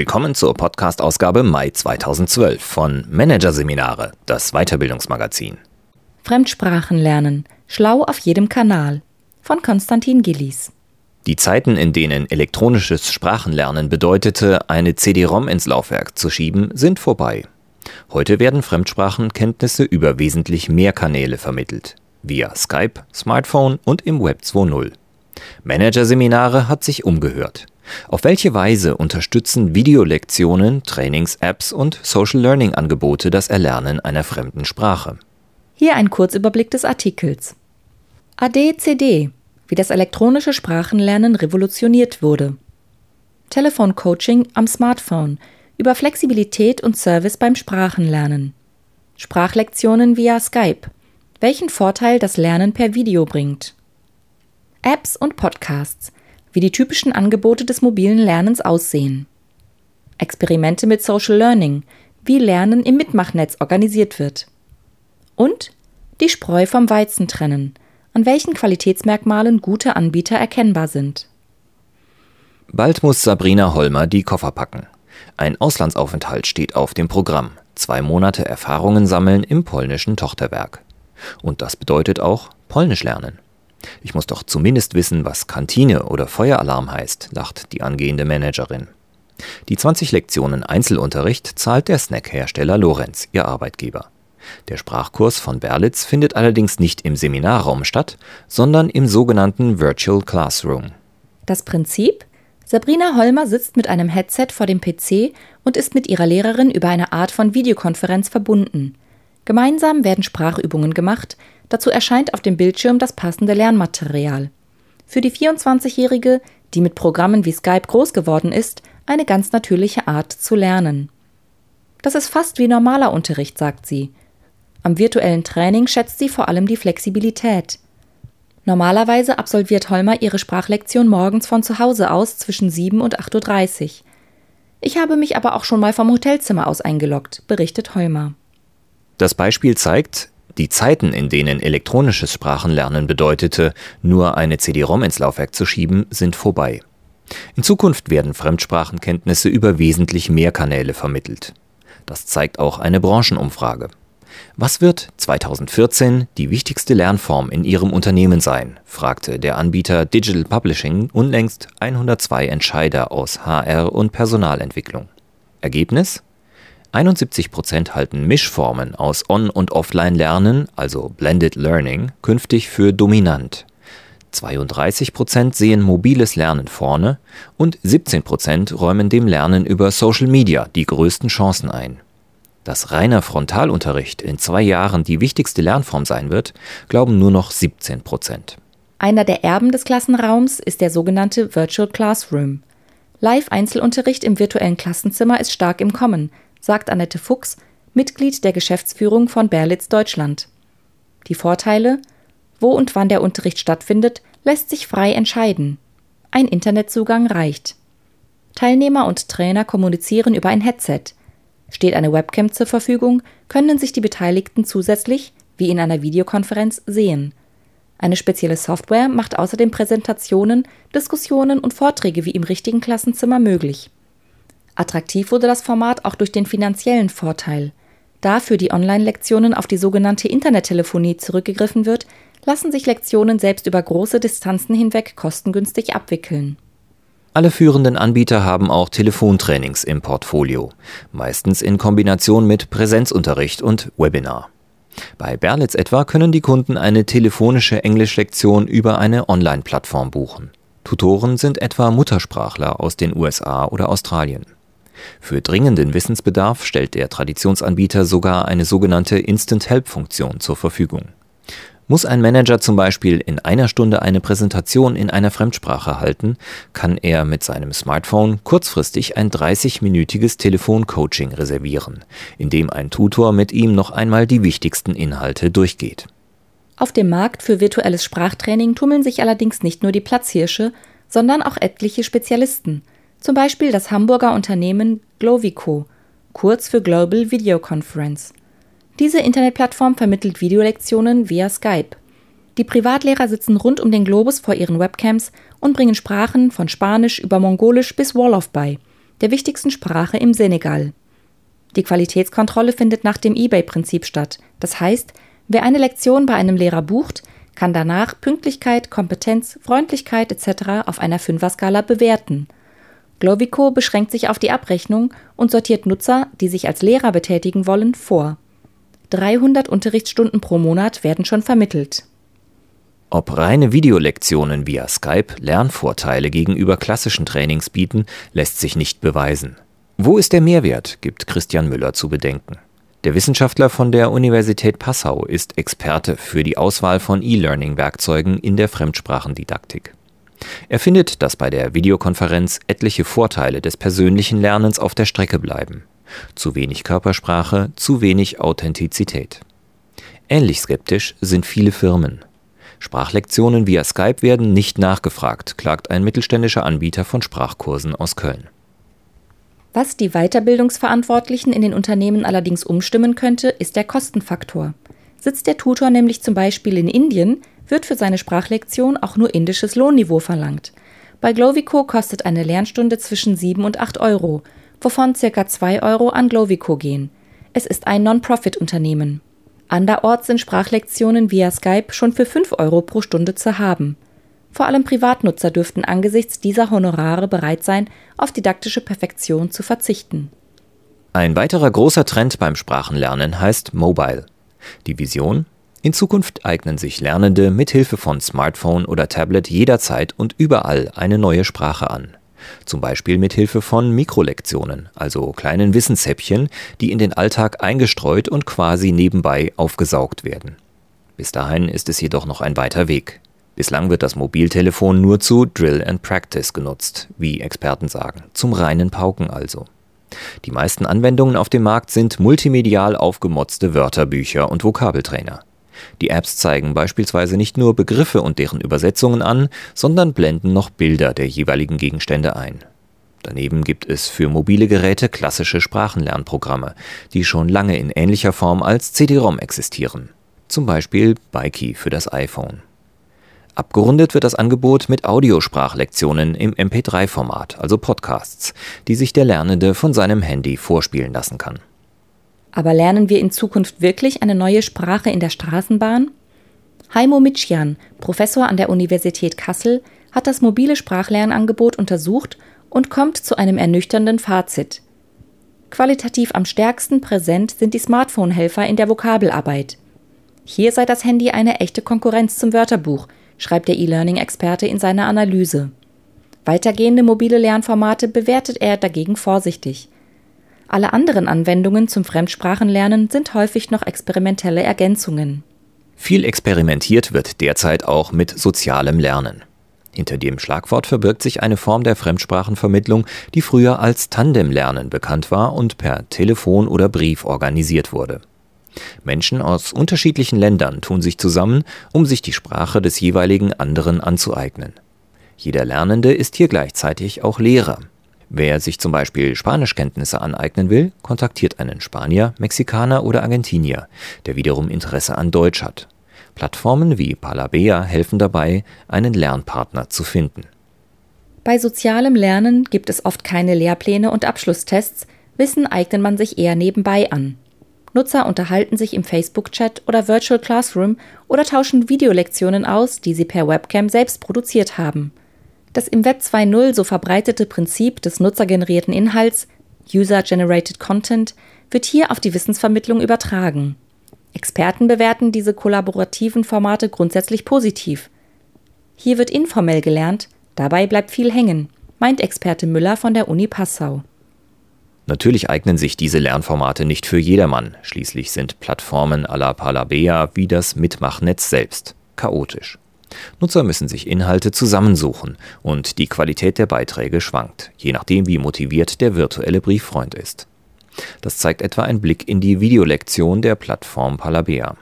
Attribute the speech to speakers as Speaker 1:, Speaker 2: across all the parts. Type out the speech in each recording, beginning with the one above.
Speaker 1: Willkommen zur Podcast-Ausgabe Mai 2012 von Managerseminare, das Weiterbildungsmagazin.
Speaker 2: Fremdsprachen lernen, schlau auf jedem Kanal von Konstantin Gillies.
Speaker 1: Die Zeiten, in denen elektronisches Sprachenlernen bedeutete, eine CD-ROM ins Laufwerk zu schieben, sind vorbei. Heute werden Fremdsprachenkenntnisse über wesentlich mehr Kanäle vermittelt. Via Skype, Smartphone und im Web 2.0. Managerseminare hat sich umgehört. Auf welche Weise unterstützen Videolektionen, Trainings-Apps und Social Learning-Angebote das Erlernen einer fremden Sprache?
Speaker 2: Hier ein Kurzüberblick des Artikels. ADCD, wie das elektronische Sprachenlernen revolutioniert wurde. Telefoncoaching am Smartphone über Flexibilität und Service beim Sprachenlernen. Sprachlektionen via Skype, welchen Vorteil das Lernen per Video bringt. Apps und Podcasts, wie die typischen Angebote des mobilen Lernens aussehen. Experimente mit Social Learning, wie Lernen im Mitmachnetz organisiert wird. Und die Spreu vom Weizen trennen, an welchen Qualitätsmerkmalen gute Anbieter erkennbar sind.
Speaker 1: Bald muss Sabrina Holmer die Koffer packen. Ein Auslandsaufenthalt steht auf dem Programm. Zwei Monate Erfahrungen sammeln im polnischen Tochterwerk. Und das bedeutet auch Polnisch lernen. Ich muss doch zumindest wissen, was Kantine oder Feueralarm heißt, lacht die angehende Managerin. Die 20 Lektionen Einzelunterricht zahlt der Snackhersteller Lorenz, ihr Arbeitgeber. Der Sprachkurs von Berlitz findet allerdings nicht im Seminarraum statt, sondern im sogenannten Virtual Classroom.
Speaker 2: Das Prinzip? Sabrina Holmer sitzt mit einem Headset vor dem PC und ist mit ihrer Lehrerin über eine Art von Videokonferenz verbunden. Gemeinsam werden Sprachübungen gemacht, Dazu erscheint auf dem Bildschirm das passende Lernmaterial. Für die 24-Jährige, die mit Programmen wie Skype groß geworden ist, eine ganz natürliche Art zu lernen. Das ist fast wie normaler Unterricht, sagt sie. Am virtuellen Training schätzt sie vor allem die Flexibilität. Normalerweise absolviert Holmer ihre Sprachlektion morgens von zu Hause aus zwischen 7 und 8.30 Uhr. Ich habe mich aber auch schon mal vom Hotelzimmer aus eingeloggt, berichtet Holmer.
Speaker 1: Das Beispiel zeigt, die Zeiten, in denen elektronisches Sprachenlernen bedeutete, nur eine CD-ROM ins Laufwerk zu schieben, sind vorbei. In Zukunft werden Fremdsprachenkenntnisse über wesentlich mehr Kanäle vermittelt. Das zeigt auch eine Branchenumfrage. Was wird 2014 die wichtigste Lernform in Ihrem Unternehmen sein? fragte der Anbieter Digital Publishing unlängst 102 Entscheider aus HR und Personalentwicklung. Ergebnis? 71 Prozent halten Mischformen aus On- und Offline-Lernen, also Blended Learning, künftig für dominant. 32 Prozent sehen mobiles Lernen vorne und 17 Prozent räumen dem Lernen über Social Media die größten Chancen ein. Dass reiner Frontalunterricht in zwei Jahren die wichtigste Lernform sein wird, glauben nur noch 17 Prozent.
Speaker 2: Einer der Erben des Klassenraums ist der sogenannte Virtual Classroom. Live-Einzelunterricht im virtuellen Klassenzimmer ist stark im Kommen, sagt Annette Fuchs, Mitglied der Geschäftsführung von Berlitz Deutschland. Die Vorteile? Wo und wann der Unterricht stattfindet, lässt sich frei entscheiden. Ein Internetzugang reicht. Teilnehmer und Trainer kommunizieren über ein Headset. Steht eine Webcam zur Verfügung, können sich die Beteiligten zusätzlich, wie in einer Videokonferenz, sehen. Eine spezielle Software macht außerdem Präsentationen, Diskussionen und Vorträge wie im richtigen Klassenzimmer möglich. Attraktiv wurde das Format auch durch den finanziellen Vorteil. Da für die Online-Lektionen auf die sogenannte Internettelefonie zurückgegriffen wird, lassen sich Lektionen selbst über große Distanzen hinweg kostengünstig abwickeln.
Speaker 1: Alle führenden Anbieter haben auch Telefontrainings im Portfolio, meistens in Kombination mit Präsenzunterricht und Webinar. Bei Berlitz etwa können die Kunden eine telefonische Englischlektion über eine Online-Plattform buchen. Tutoren sind etwa Muttersprachler aus den USA oder Australien. Für dringenden Wissensbedarf stellt der Traditionsanbieter sogar eine sogenannte Instant-Help-Funktion zur Verfügung. Muss ein Manager zum Beispiel in einer Stunde eine Präsentation in einer Fremdsprache halten, kann er mit seinem Smartphone kurzfristig ein 30-minütiges Telefoncoaching reservieren, in dem ein Tutor mit ihm noch einmal die wichtigsten Inhalte durchgeht.
Speaker 2: Auf dem Markt für virtuelles Sprachtraining tummeln sich allerdings nicht nur die Platzhirsche, sondern auch etliche Spezialisten – zum Beispiel das Hamburger Unternehmen Glovico, kurz für Global Video Conference. Diese Internetplattform vermittelt Videolektionen via Skype. Die Privatlehrer sitzen rund um den Globus vor ihren Webcams und bringen Sprachen von Spanisch über Mongolisch bis Wolof bei. der wichtigsten Sprache im Senegal. Die Qualitätskontrolle findet nach dem eBay-Prinzip statt. Das heißt, wer eine Lektion bei einem Lehrer bucht, kann danach Pünktlichkeit, Kompetenz, Freundlichkeit etc. auf einer Fünfer-Skala bewerten. Glovico beschränkt sich auf die Abrechnung und sortiert Nutzer, die sich als Lehrer betätigen wollen, vor. 300 Unterrichtsstunden pro Monat werden schon vermittelt.
Speaker 1: Ob reine Videolektionen via Skype Lernvorteile gegenüber klassischen Trainings bieten, lässt sich nicht beweisen. Wo ist der Mehrwert, gibt Christian Müller zu bedenken. Der Wissenschaftler von der Universität Passau ist Experte für die Auswahl von E-Learning-Werkzeugen in der Fremdsprachendidaktik. Er findet, dass bei der Videokonferenz etliche Vorteile des persönlichen Lernens auf der Strecke bleiben. Zu wenig Körpersprache, zu wenig Authentizität. Ähnlich skeptisch sind viele Firmen. Sprachlektionen via Skype werden nicht nachgefragt, klagt ein mittelständischer Anbieter von Sprachkursen aus Köln.
Speaker 2: Was die Weiterbildungsverantwortlichen in den Unternehmen allerdings umstimmen könnte, ist der Kostenfaktor. Sitzt der Tutor nämlich zum Beispiel in Indien, wird für seine Sprachlektion auch nur indisches Lohnniveau verlangt. Bei Glovico kostet eine Lernstunde zwischen 7 und 8 Euro, wovon ca. 2 Euro an Glovico gehen. Es ist ein Non-Profit-Unternehmen. Anderorts sind Sprachlektionen via Skype schon für 5 Euro pro Stunde zu haben. Vor allem Privatnutzer dürften angesichts dieser Honorare bereit sein, auf didaktische Perfektion zu verzichten.
Speaker 1: Ein weiterer großer Trend beim Sprachenlernen heißt Mobile. Die Vision? In Zukunft eignen sich Lernende mithilfe von Smartphone oder Tablet jederzeit und überall eine neue Sprache an. Zum Beispiel mit Hilfe von Mikrolektionen, also kleinen Wissenshäppchen, die in den Alltag eingestreut und quasi nebenbei aufgesaugt werden. Bis dahin ist es jedoch noch ein weiter Weg. Bislang wird das Mobiltelefon nur zu Drill and Practice genutzt, wie Experten sagen, zum reinen Pauken also. Die meisten Anwendungen auf dem Markt sind multimedial aufgemotzte Wörterbücher und Vokabeltrainer. Die Apps zeigen beispielsweise nicht nur Begriffe und deren Übersetzungen an, sondern blenden noch Bilder der jeweiligen Gegenstände ein. Daneben gibt es für mobile Geräte klassische Sprachenlernprogramme, die schon lange in ähnlicher Form als CD-ROM existieren. Zum Beispiel Bikey für das iPhone. Abgerundet wird das Angebot mit Audiosprachlektionen im MP3-Format, also Podcasts, die sich der Lernende von seinem Handy vorspielen lassen kann.
Speaker 2: Aber lernen wir in Zukunft wirklich eine neue Sprache in der Straßenbahn? Heimo Mitschian, Professor an der Universität Kassel, hat das mobile Sprachlernangebot untersucht und kommt zu einem ernüchternden Fazit. Qualitativ am stärksten präsent sind die Smartphone-Helfer in der Vokabelarbeit. Hier sei das Handy eine echte Konkurrenz zum Wörterbuch, schreibt der E-Learning-Experte in seiner Analyse. Weitergehende mobile Lernformate bewertet er dagegen vorsichtig. Alle anderen Anwendungen zum Fremdsprachenlernen sind häufig noch experimentelle Ergänzungen.
Speaker 1: Viel experimentiert wird derzeit auch mit sozialem Lernen. Hinter dem Schlagwort verbirgt sich eine Form der Fremdsprachenvermittlung, die früher als Tandemlernen bekannt war und per Telefon oder Brief organisiert wurde. Menschen aus unterschiedlichen Ländern tun sich zusammen, um sich die Sprache des jeweiligen anderen anzueignen. Jeder Lernende ist hier gleichzeitig auch Lehrer. Wer sich zum Beispiel Spanischkenntnisse aneignen will, kontaktiert einen Spanier, Mexikaner oder Argentinier, der wiederum Interesse an Deutsch hat. Plattformen wie Palabea helfen dabei, einen Lernpartner zu finden.
Speaker 2: Bei sozialem Lernen gibt es oft keine Lehrpläne und Abschlusstests, Wissen eignet man sich eher nebenbei an. Nutzer unterhalten sich im Facebook-Chat oder Virtual Classroom oder tauschen Videolektionen aus, die sie per Webcam selbst produziert haben. Das im Web 2.0 so verbreitete Prinzip des nutzergenerierten Inhalts User-Generated Content wird hier auf die Wissensvermittlung übertragen. Experten bewerten diese kollaborativen Formate grundsätzlich positiv. Hier wird informell gelernt, dabei bleibt viel hängen, meint Experte Müller von der Uni Passau.
Speaker 1: Natürlich eignen sich diese Lernformate nicht für jedermann, schließlich sind Plattformen à la Palabea wie das Mitmachnetz selbst chaotisch. Nutzer müssen sich Inhalte zusammensuchen und die Qualität der Beiträge schwankt, je nachdem wie motiviert der virtuelle Brieffreund ist. Das zeigt etwa ein Blick in die Videolektion der Plattform Palabea.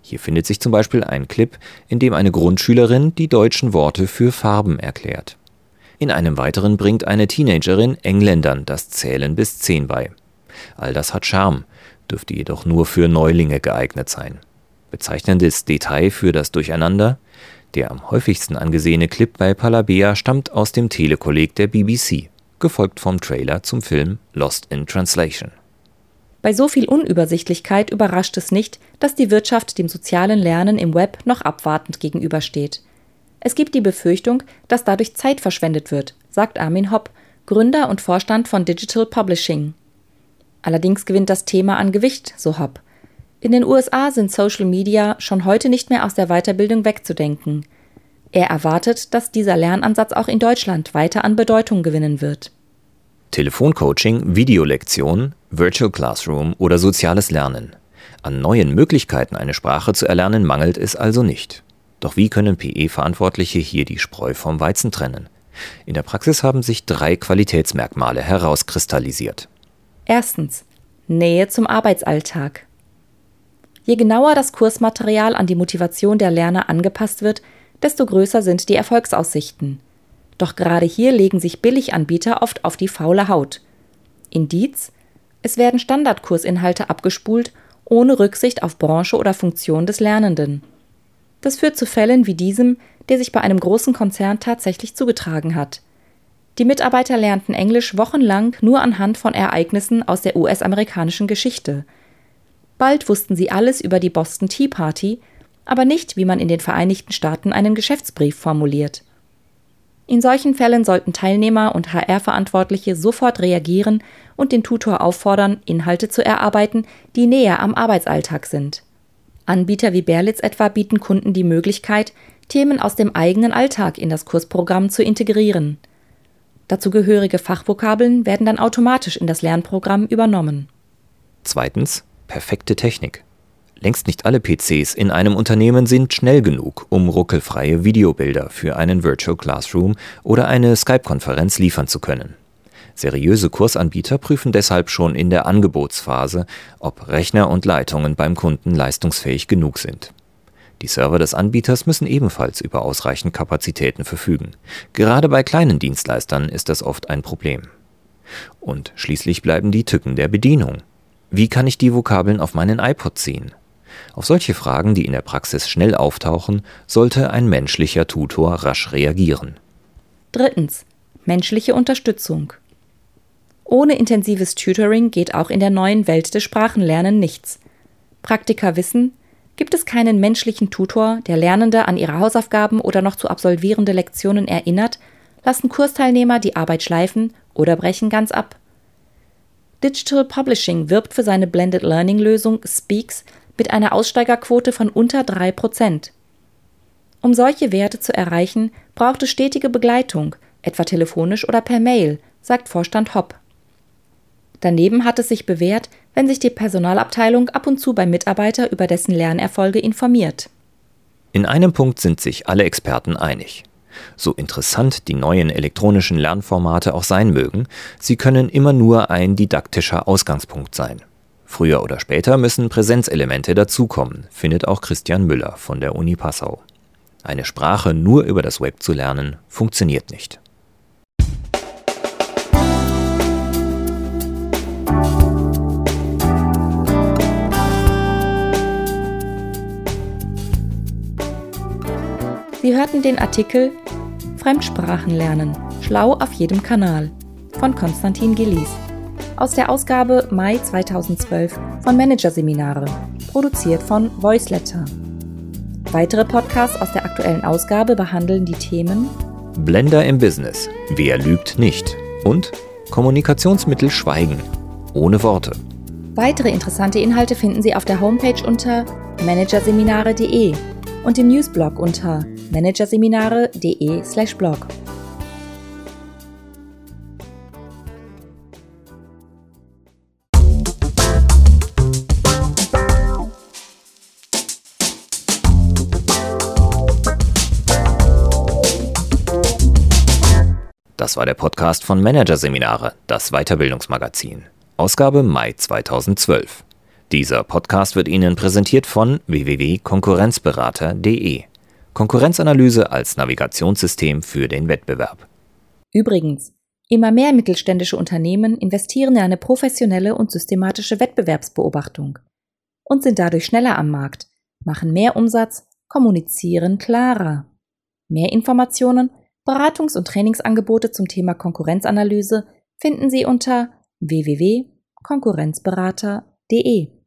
Speaker 1: Hier findet sich zum Beispiel ein Clip, in dem eine Grundschülerin die deutschen Worte für Farben erklärt. In einem weiteren bringt eine Teenagerin Engländern das Zählen bis 10 bei. All das hat Charme, dürfte jedoch nur für Neulinge geeignet sein. Bezeichnendes Detail für das Durcheinander, der am häufigsten angesehene Clip bei Palabea stammt aus dem Telekolleg der BBC. gefolgt vom Trailer zum Film Lost in Translation.
Speaker 2: Bei so viel Unübersichtlichkeit überrascht es nicht, dass die Wirtschaft dem sozialen Lernen im Web noch abwartend gegenübersteht. Es gibt die Befürchtung, dass dadurch Zeit verschwendet wird, sagt Armin Hopp, Gründer und Vorstand von Digital Publishing. Allerdings gewinnt das Thema an Gewicht, so Hopp. In den USA sind Social Media schon heute nicht mehr aus der Weiterbildung wegzudenken. Er erwartet, dass dieser Lernansatz auch in Deutschland weiter an Bedeutung gewinnen wird.
Speaker 1: Telefoncoaching, Videolektion, Virtual Classroom oder soziales Lernen. An neuen Möglichkeiten, eine Sprache zu erlernen, mangelt es also nicht. Doch wie können PE-Verantwortliche hier die Spreu vom Weizen trennen? In der Praxis haben sich drei Qualitätsmerkmale herauskristallisiert.
Speaker 2: Erstens Nähe zum Arbeitsalltag. Je genauer das Kursmaterial an die Motivation der Lerner angepasst wird, desto größer sind die Erfolgsaussichten. Doch gerade hier legen sich Billiganbieter oft auf die faule Haut. Indiz es werden Standardkursinhalte abgespult, ohne Rücksicht auf Branche oder Funktion des Lernenden. Das führt zu Fällen wie diesem, der sich bei einem großen Konzern tatsächlich zugetragen hat. Die Mitarbeiter lernten Englisch wochenlang nur anhand von Ereignissen aus der US-amerikanischen Geschichte. Bald wussten sie alles über die Boston Tea Party, aber nicht, wie man in den Vereinigten Staaten einen Geschäftsbrief formuliert. In solchen Fällen sollten Teilnehmer und HR-Verantwortliche sofort reagieren und den Tutor auffordern, Inhalte zu erarbeiten, die näher am Arbeitsalltag sind. Anbieter wie Berlitz etwa bieten Kunden die Möglichkeit, Themen aus dem eigenen Alltag in das Kursprogramm zu integrieren. Dazugehörige Fachvokabeln werden dann automatisch in das Lernprogramm übernommen.
Speaker 1: Zweitens, perfekte Technik. Längst nicht alle PCs in einem Unternehmen sind schnell genug, um ruckelfreie Videobilder für einen Virtual Classroom oder eine Skype-Konferenz liefern zu können. Seriöse Kursanbieter prüfen deshalb schon in der Angebotsphase, ob Rechner und Leitungen beim Kunden leistungsfähig genug sind. Die Server des Anbieters müssen ebenfalls über ausreichend Kapazitäten verfügen. Gerade bei kleinen Dienstleistern ist das oft ein Problem. Und schließlich bleiben die Tücken der Bedienung. Wie kann ich die Vokabeln auf meinen iPod ziehen? Auf solche Fragen, die in der Praxis schnell auftauchen, sollte ein menschlicher Tutor rasch reagieren.
Speaker 2: Drittens. Menschliche Unterstützung. Ohne intensives Tutoring geht auch in der neuen Welt des Sprachenlernen nichts. Praktiker wissen, gibt es keinen menschlichen Tutor, der Lernende an ihre Hausaufgaben oder noch zu absolvierende Lektionen erinnert, lassen Kursteilnehmer die Arbeit schleifen oder brechen ganz ab. Digital Publishing wirbt für seine Blended Learning Lösung Speaks mit einer Aussteigerquote von unter 3%. Um solche Werte zu erreichen, braucht es stetige Begleitung, etwa telefonisch oder per Mail, sagt Vorstand Hopp. Daneben hat es sich bewährt, wenn sich die Personalabteilung ab und zu beim Mitarbeiter über dessen Lernerfolge informiert.
Speaker 1: In einem Punkt sind sich alle Experten einig. So interessant die neuen elektronischen Lernformate auch sein mögen, sie können immer nur ein didaktischer Ausgangspunkt sein. Früher oder später müssen Präsenzelemente dazukommen, findet auch Christian Müller von der Uni Passau. Eine Sprache nur über das Web zu lernen, funktioniert nicht.
Speaker 2: Sie hörten den Artikel Fremdsprachen lernen, schlau auf jedem Kanal von Konstantin Gillies aus der Ausgabe Mai 2012 von Managerseminare, produziert von Voiceletter. Weitere Podcasts aus der aktuellen Ausgabe behandeln die Themen
Speaker 1: Blender im Business, wer lügt nicht und Kommunikationsmittel schweigen, ohne Worte.
Speaker 2: Weitere interessante Inhalte finden Sie auf der Homepage unter managerseminare.de und im Newsblog unter managerseminare.de/blog.
Speaker 1: Das war der Podcast von Managerseminare, das Weiterbildungsmagazin. Ausgabe Mai 2012. Dieser Podcast wird Ihnen präsentiert von www.konkurrenzberater.de. Konkurrenzanalyse als Navigationssystem für den Wettbewerb.
Speaker 2: Übrigens, immer mehr mittelständische Unternehmen investieren in eine professionelle und systematische Wettbewerbsbeobachtung und sind dadurch schneller am Markt, machen mehr Umsatz, kommunizieren klarer. Mehr Informationen Beratungs- und Trainingsangebote zum Thema Konkurrenzanalyse finden Sie unter www.konkurrenzberater.de.